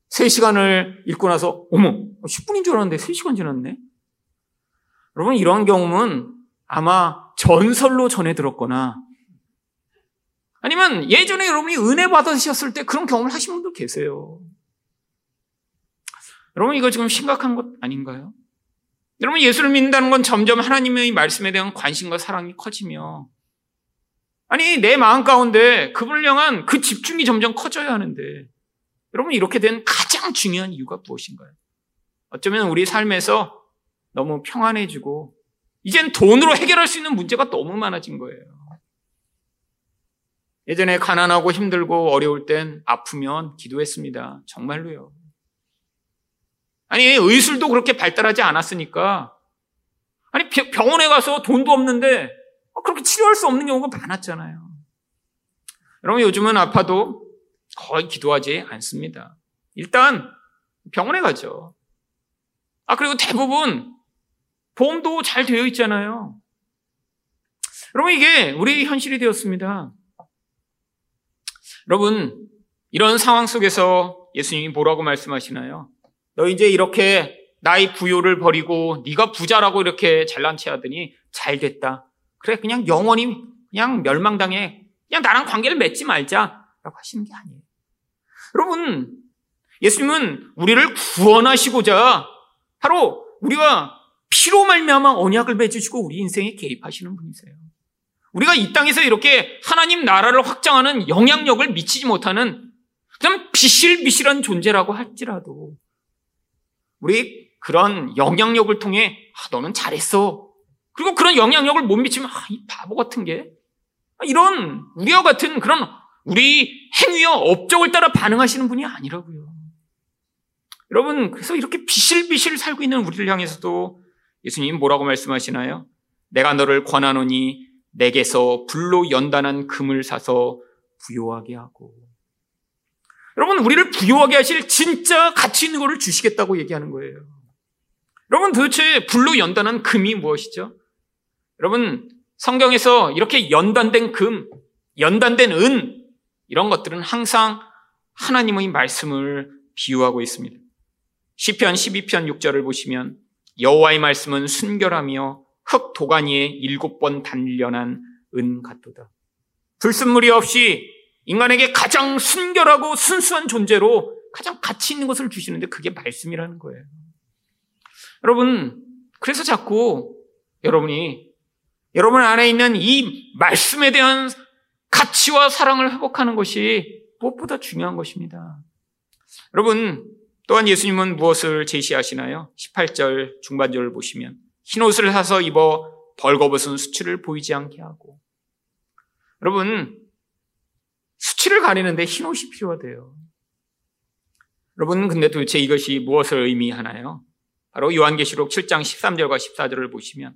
3시간을 읽고 나서, 어머, 10분인 줄 알았는데 3시간 지났네? 여러분, 이런 경우는 아마 전설로 전해 들었거나 아니면 예전에 여러분이 은혜 받으셨을 때 그런 경험을 하신 분들 계세요. 여러분 이거 지금 심각한 것 아닌가요? 여러분 예수를 믿는다는 건 점점 하나님의 말씀에 대한 관심과 사랑이 커지며 아니 내 마음 가운데 그분을 향한 그 집중이 점점 커져야 하는데 여러분 이렇게 된 가장 중요한 이유가 무엇인가요? 어쩌면 우리 삶에서 너무 평안해지고 이젠 돈으로 해결할 수 있는 문제가 너무 많아진 거예요. 예전에 가난하고 힘들고 어려울 땐 아프면 기도했습니다. 정말로요. 아니, 의술도 그렇게 발달하지 않았으니까 아니, 병원에 가서 돈도 없는데 그렇게 치료할 수 없는 경우가 많았잖아요. 여러분, 요즘은 아파도 거의 기도하지 않습니다. 일단 병원에 가죠. 아, 그리고 대부분 보험도 잘 되어 있잖아요. 여러분, 이게 우리 현실이 되었습니다. 여러분, 이런 상황 속에서 예수님이 뭐라고 말씀하시나요? 너 이제 이렇게 나의 부요를 버리고 네가 부자라고 이렇게 잘난 체 하더니 잘 됐다. 그래, 그냥 영원히 그냥 멸망당해. 그냥 나랑 관계를 맺지 말자. 라고 하시는 게 아니에요. 여러분, 예수님은 우리를 구원하시고자 바로 우리가 피로 말미암아 언약을 맺으시고 우리 인생에 개입하시는 분이세요. 우리가 이 땅에서 이렇게 하나님 나라를 확장하는 영향력을 미치지 못하는 그냥 비실비실한 존재라고 할지라도 우리 그런 영향력을 통해 아, 너는 잘했어. 그리고 그런 영향력을 못 미치면 아, 이 바보 같은 게 아, 이런 우리와 같은 그런 우리 행위와 업적을 따라 반응하시는 분이 아니라고요. 여러분 그래서 이렇게 비실비실 살고 있는 우리를 향해서도 예수님 뭐라고 말씀하시나요? 내가 너를 권하노니 내게서 불로 연단한 금을 사서 부요하게 하고 여러분 우리를 부요하게 하실 진짜 가치 있는 것을 주시겠다고 얘기하는 거예요. 여러분 도대체 불로 연단한 금이 무엇이죠? 여러분 성경에서 이렇게 연단된 금, 연단된 은 이런 것들은 항상 하나님의 말씀을 비유하고 있습니다. 시편 12편 6절을 보시면 여호와의 말씀은 순결하며 흙 도가니에 일곱 번 단련한 은 같도다. 불순물이 없이 인간에게 가장 순결하고 순수한 존재로 가장 가치 있는 것을 주시는데 그게 말씀이라는 거예요. 여러분, 그래서 자꾸 여러분이 여러분 안에 있는 이 말씀에 대한 가치와 사랑을 회복하는 것이 무엇보다 중요한 것입니다. 여러분, 또한 예수님은 무엇을 제시하시나요? 18절 중반절을 보시면 흰 옷을 사서 입어 벌거벗은 수치를 보이지 않게 하고 여러분 수치를 가리는데 흰 옷이 필요하대요. 여러분 근데 도대체 이것이 무엇을 의미하나요? 바로 요한계시록 7장 13절과 14절을 보시면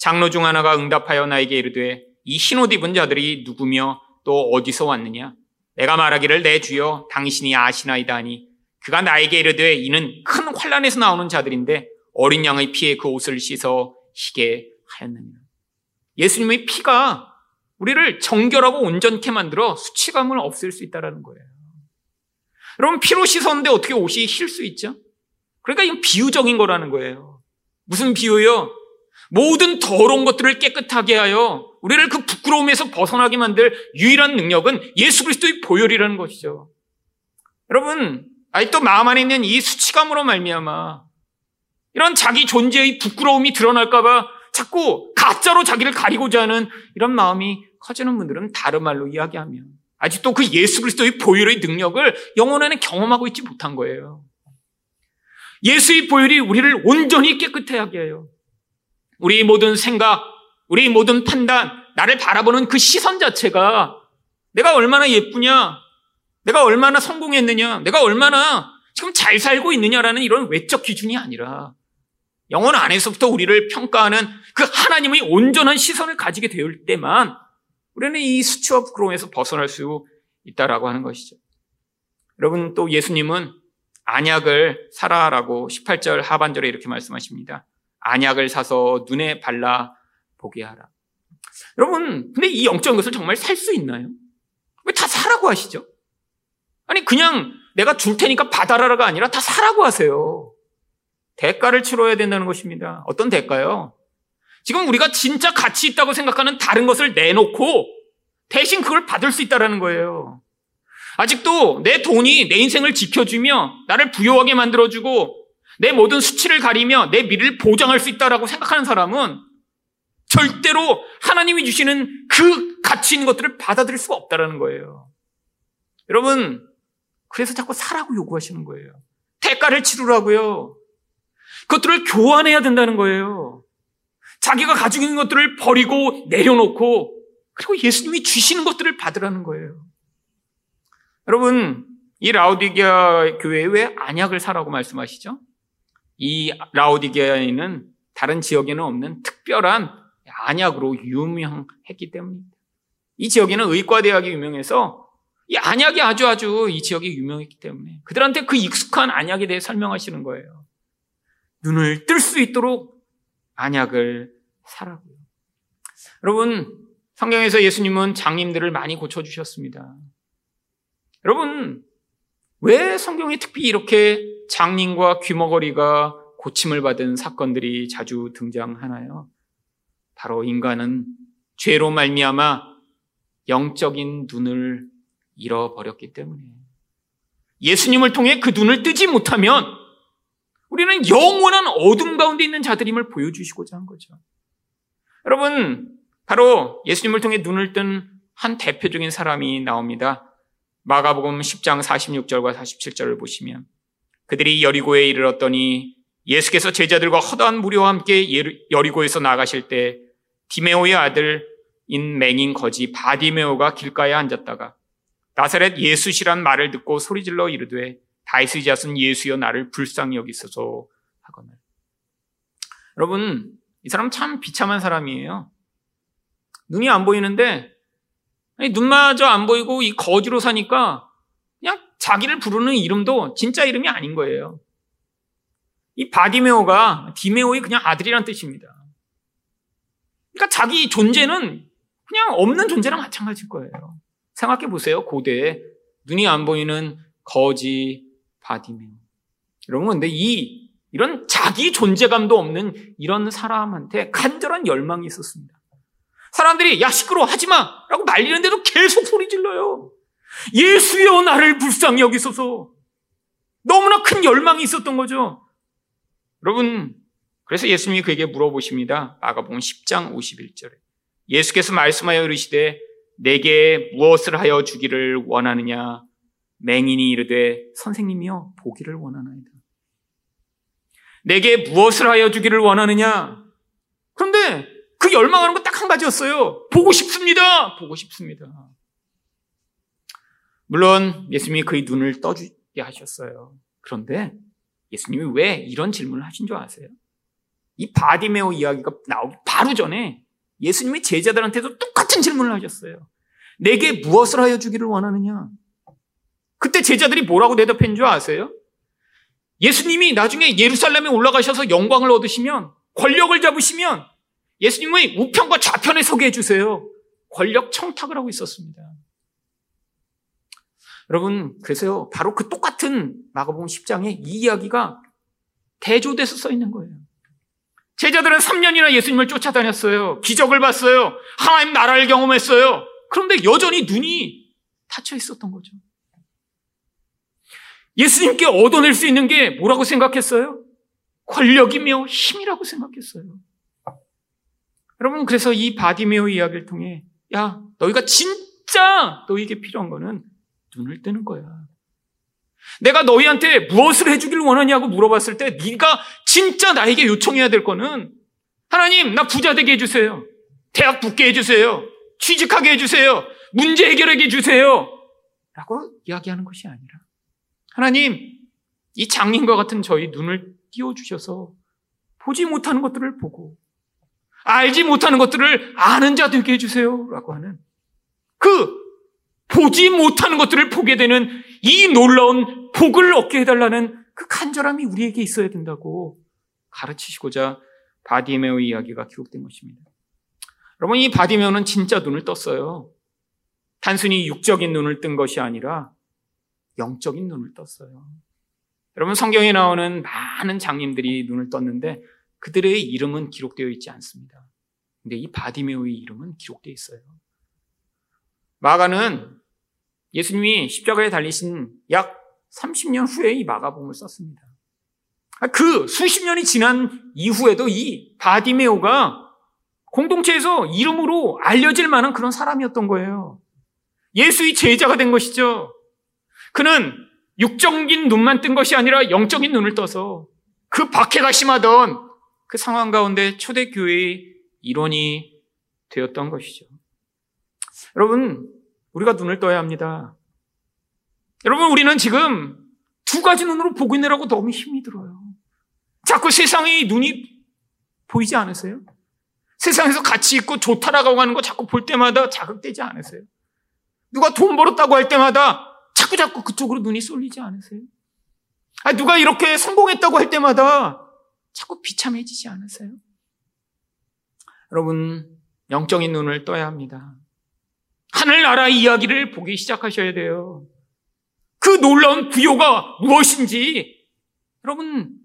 장로 중 하나가 응답하여 나에게 이르되 이 흰옷 입은 자들이 누구며 또 어디서 왔느냐? 내가 말하기를 내 주여 당신이 아시나이다 하니 그가 나에게 이르되 이는 큰 환란에서 나오는 자들인데 어린 양의 피에 그 옷을 씻어 희게 하였느니라. 예수님의 피가 우리를 정결하고 온전케 만들어 수치감을 없앨 수 있다는 거예요. 여러분 피로 씻었는데 어떻게 옷이 힐 수 있죠? 그러니까 이건 비유적인 거라는 거예요. 무슨 비유요? 모든 더러운 것들을 깨끗하게 하여 우리를 그 부끄러움에서 벗어나게 만들 유일한 능력은 예수 그리스도의 보혈이라는 것이죠. 여러분, 아직도 마음 안에 있는 이 수치감으로 말미암아 이런 자기 존재의 부끄러움이 드러날까봐 자꾸 가짜로 자기를 가리고자 하는 이런 마음이 커지는 분들은 다른 말로 이야기하면 아직도 그 예수 그리스도의 보혈의 능력을 영혼 안에 경험하고 있지 못한 거예요. 예수의 보혈이 우리를 온전히 깨끗해 하게 해요. 우리 모든 생각, 우리 모든 판단, 나를 바라보는 그 시선 자체가 내가 얼마나 예쁘냐, 내가 얼마나 성공했느냐, 내가 얼마나 지금 잘 살고 있느냐라는 이런 외적 기준이 아니라 영혼 안에서부터 우리를 평가하는 그 하나님의 온전한 시선을 가지게 될 때만 우리는 이 수치와 부끄러움에서 벗어날 수 있다라고 하는 것이죠. 여러분 또 예수님은 안약을 사라라고 18절 하반절에 이렇게 말씀하십니다. 안약을 사서 눈에 발라 보게 하라. 여러분, 근데 이 영적인 것을 정말 살 수 있나요? 왜 다 사라고 하시죠? 아니, 그냥 내가 줄 테니까 받아라가 아니라 다 사라고 하세요. 대가를 치러야 된다는 것입니다. 어떤 대가요? 지금 우리가 진짜 가치 있다고 생각하는 다른 것을 내놓고 대신 그걸 받을 수 있다는 거예요. 아직도 내 돈이 내 인생을 지켜주며 나를 부여하게 만들어주고 내 모든 수치를 가리며 내 미래를 보장할 수 있다라고 생각하는 사람은 절대로 하나님이 주시는 그 가치 있는 것들을 받아들일 수가 없다라는 거예요. 여러분, 그래서 자꾸 사라고 요구하시는 거예요. 대가를 치르라고요. 그것들을 교환해야 된다는 거예요. 자기가 가지고 있는 것들을 버리고 내려놓고 그리고 예수님이 주시는 것들을 받으라는 거예요. 여러분, 이 라우디게아 교회에 왜 안약을 사라고 말씀하시죠? 이 라우디게아에는 다른 지역에는 없는 특별한 안약으로 유명했기 때문입니다. 이 지역에는 의과대학이 유명해서 이 안약이 아주 아주 이 지역이 유명했기 때문에 그들한테 그 익숙한 안약에 대해 설명하시는 거예요. 눈을 뜰 수 있도록 안약을 사라고요. 여러분, 성경에서 예수님은 장님들을 많이 고쳐주셨습니다. 여러분, 왜 성경에 특히 이렇게 장님과 귀머거리가 고침을 받은 사건들이 자주 등장하나요? 바로 인간은 죄로 말미암아 영적인 눈을 잃어버렸기 때문에 예수님을 통해 그 눈을 뜨지 못하면 우리는 영원한 어둠 가운데 있는 자들임을 보여주시고자 한 거죠. 여러분, 바로 예수님을 통해 눈을 뜬 한 대표적인 사람이 나옵니다. 마가복음 10장 46절과 47절을 보시면 그들이 여리고에 이르렀더니 예수께서 제자들과 허다한 무리와 함께 여리고에서 나가실 때 디메오의 아들 인 맹인 거지 바디메오가 길가에 앉았다가 나사렛 예수시란 말을 듣고 소리질러 이르되 다윗의 자손 예수여 나를 불쌍히 여기소서 하거늘. 여러분 이 사람 참 비참한 사람이에요. 눈이 안 보이는데 눈마저 안 보이고 이 거지로 사니까 자기를 부르는 이름도 진짜 이름이 아닌 거예요. 이 바디메오가 디메오의 그냥 아들이란 뜻입니다. 그러니까 자기 존재는 그냥 없는 존재랑 마찬가지일 거예요. 생각해 보세요. 고대에 눈이 안 보이는 거지 바디메오. 여러분 근데 이 이런 자기 존재감도 없는 이런 사람한테 간절한 열망이 있었습니다. 사람들이 야 시끄러 하지 마라고 말리는데도 계속 소리 질러요. 예수여 나를 불쌍히 여기소서. 너무나 큰 열망이 있었던 거죠. 여러분 그래서 예수님이 그에게 물어보십니다. 마가복음 10장 51절에. 예수께서 말씀하여 이르시되 내게 무엇을 하여 주기를 원하느냐? 맹인이 이르되 선생님이여 보기를 원하나이다. 내게 무엇을 하여 주기를 원하느냐? 그런데 그 열망하는 건 딱 한 가지였어요. 보고 싶습니다. 보고 싶습니다. 물론 예수님이 그의 눈을 떠주게 하셨어요. 그런데 예수님이 왜 이런 질문을 하신 줄 아세요? 이 바디메오 이야기가 나오기 바로 전에 예수님이 제자들한테도 똑같은 질문을 하셨어요. 내게 무엇을 하여 주기를 원하느냐? 그때 제자들이 뭐라고 대답한 줄 아세요? 예수님이 나중에 예루살렘에 올라가셔서 영광을 얻으시면 권력을 잡으시면 예수님의 우편과 좌편에 서게 해주세요. 권력 청탁을 하고 있었습니다. 여러분, 그래서요, 바로 그 똑같은 마가복음 10장에 이 이야기가 대조돼서 써 있는 거예요. 제자들은 3년이나 예수님을 쫓아다녔어요. 기적을 봤어요. 하나님 나라를 경험했어요. 그런데 여전히 눈이 닫혀 있었던 거죠. 예수님께 얻어낼 수 있는 게 뭐라고 생각했어요? 권력이며 힘이라고 생각했어요. 여러분, 그래서 이 바디메오 이야기를 통해, 야, 너희가 진짜 너희에게 필요한 거는 눈을 뜨는 거야. 내가 너희한테 무엇을 해주길 원하냐고 물어봤을 때 네가 진짜 나에게 요청해야 될 거는 하나님 나 부자 되게 해주세요. 대학 붙게 해주세요. 취직하게 해주세요. 문제 해결하게 해주세요. 라고 이야기하는 것이 아니라 하나님 이 장님과 같은 저희 눈을 띄워주셔서 보지 못하는 것들을 보고 알지 못하는 것들을 아는 자 되게 해주세요. 라고 하는 그 보지 못하는 것들을 보게 되는 이 놀라운 복을 얻게 해달라는 그 간절함이 우리에게 있어야 된다고 가르치시고자 바디메오 이야기가 기록된 것입니다. 여러분, 이 바디메오는 진짜 눈을 떴어요. 단순히 육적인 눈을 뜬 것이 아니라 영적인 눈을 떴어요. 여러분, 성경에 나오는 많은 장님들이 눈을 떴는데 그들의 이름은 기록되어 있지 않습니다. 근데 이 바디메오의 이름은 기록되어 있어요. 마가는 예수님이 십자가에 달리신 약 30년 후에 이 마가복음을 썼습니다. 아, 그 수십 년이 지난 이후에도 이 바디메오가 공동체에서 이름으로 알려질 만한 그런 사람이었던 거예요. 예수의 제자가 된 것이죠. 그는 육적인 눈만 뜬 것이 아니라 영적인 눈을 떠서 그 박해가 심하던 그 상황 가운데 초대교회의 일원이 되었던 것이죠. 여러분, 우리가 눈을 떠야 합니다. 여러분, 우리는 지금 두 가지 눈으로 보고 있느라고 너무 힘이 들어요. 자꾸 세상의 눈이 보이지 않으세요? 세상에서 가치 있고 좋다라고 하는 거 자꾸 볼 때마다 자극되지 않으세요? 누가 돈 벌었다고 할 때마다 자꾸 자꾸 그쪽으로 눈이 쏠리지 않으세요? 아, 누가 이렇게 성공했다고 할 때마다 자꾸 비참해지지 않으세요? 여러분, 영적인 눈을 떠야 합니다. 하늘나라 이야기를 보기 시작하셔야 돼요. 그 놀라운 부요가 무엇인지 여러분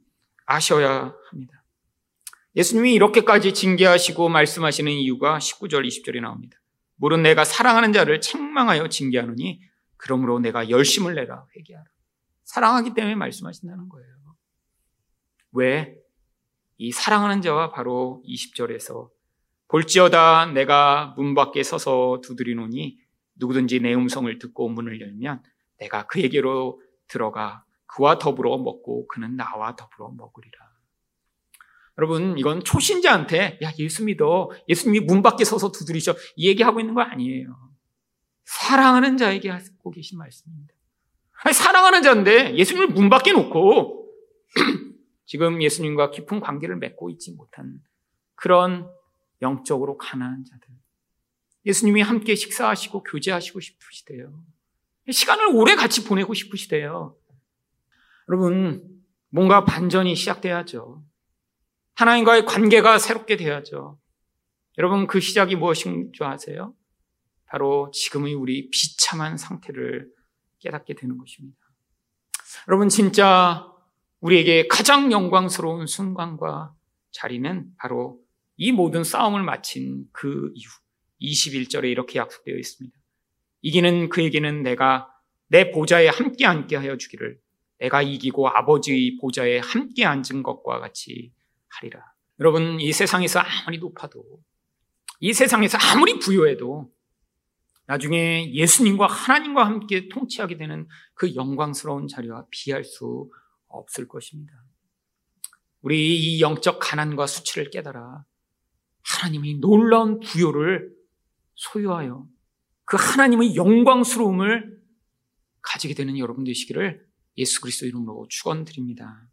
아셔야 합니다. 예수님이 이렇게까지 징계하시고 말씀하시는 이유가 19절, 20절에 나옵니다. 물은 내가 사랑하는 자를 책망하여 징계하느니 그러므로 내가 열심을 내라 회개하라. 사랑하기 때문에 말씀하신다는 거예요. 왜? 이 사랑하는 자와 바로 20절에서 볼지어다 내가 문 밖에 서서 두드리노니 누구든지 내 음성을 듣고 문을 열면 내가 그에게로 들어가 그와 더불어 먹고 그는 나와 더불어 먹으리라. 여러분, 이건 초신자한테, 야, 예수 믿어. 예수님이 문 밖에 서서 두드리셔. 이 얘기하고 있는 거 아니에요. 사랑하는 자에게 하고 계신 말씀입니다. 아니, 사랑하는 자인데 예수님을 문 밖에 놓고 지금 예수님과 깊은 관계를 맺고 있지 못한 그런 영적으로 가난한 자들. 예수님이 함께 식사하시고 교제하시고 싶으시대요. 시간을 오래 같이 보내고 싶으시대요. 여러분, 뭔가 반전이 시작돼야죠. 하나님과의 관계가 새롭게 돼야죠. 여러분, 그 시작이 무엇인 줄 아세요? 바로 지금의 우리 비참한 상태를 깨닫게 되는 것입니다. 여러분, 진짜 우리에게 가장 영광스러운 순간과 자리는 바로 이 모든 싸움을 마친 그 이후 21절에 이렇게 약속되어 있습니다. 이기는 그에게는 내가 내 보좌에 함께 앉게 하여 주기를 내가 이기고 아버지의 보좌에 함께 앉은 것과 같이 하리라. 여러분, 이 세상에서 아무리 높아도, 이 세상에서 아무리 부여해도, 나중에 예수님과 하나님과 함께 통치하게 되는 그 영광스러운 자리와 비할 수 없을 것입니다. 우리 이 영적 가난과 수치를 깨달아 하나님이 놀라운 부여를 소유하여 그 하나님의 영광스러움을 가지게 되는 여러분 되시기를 예수 그리스도 이름으로 축원드립니다.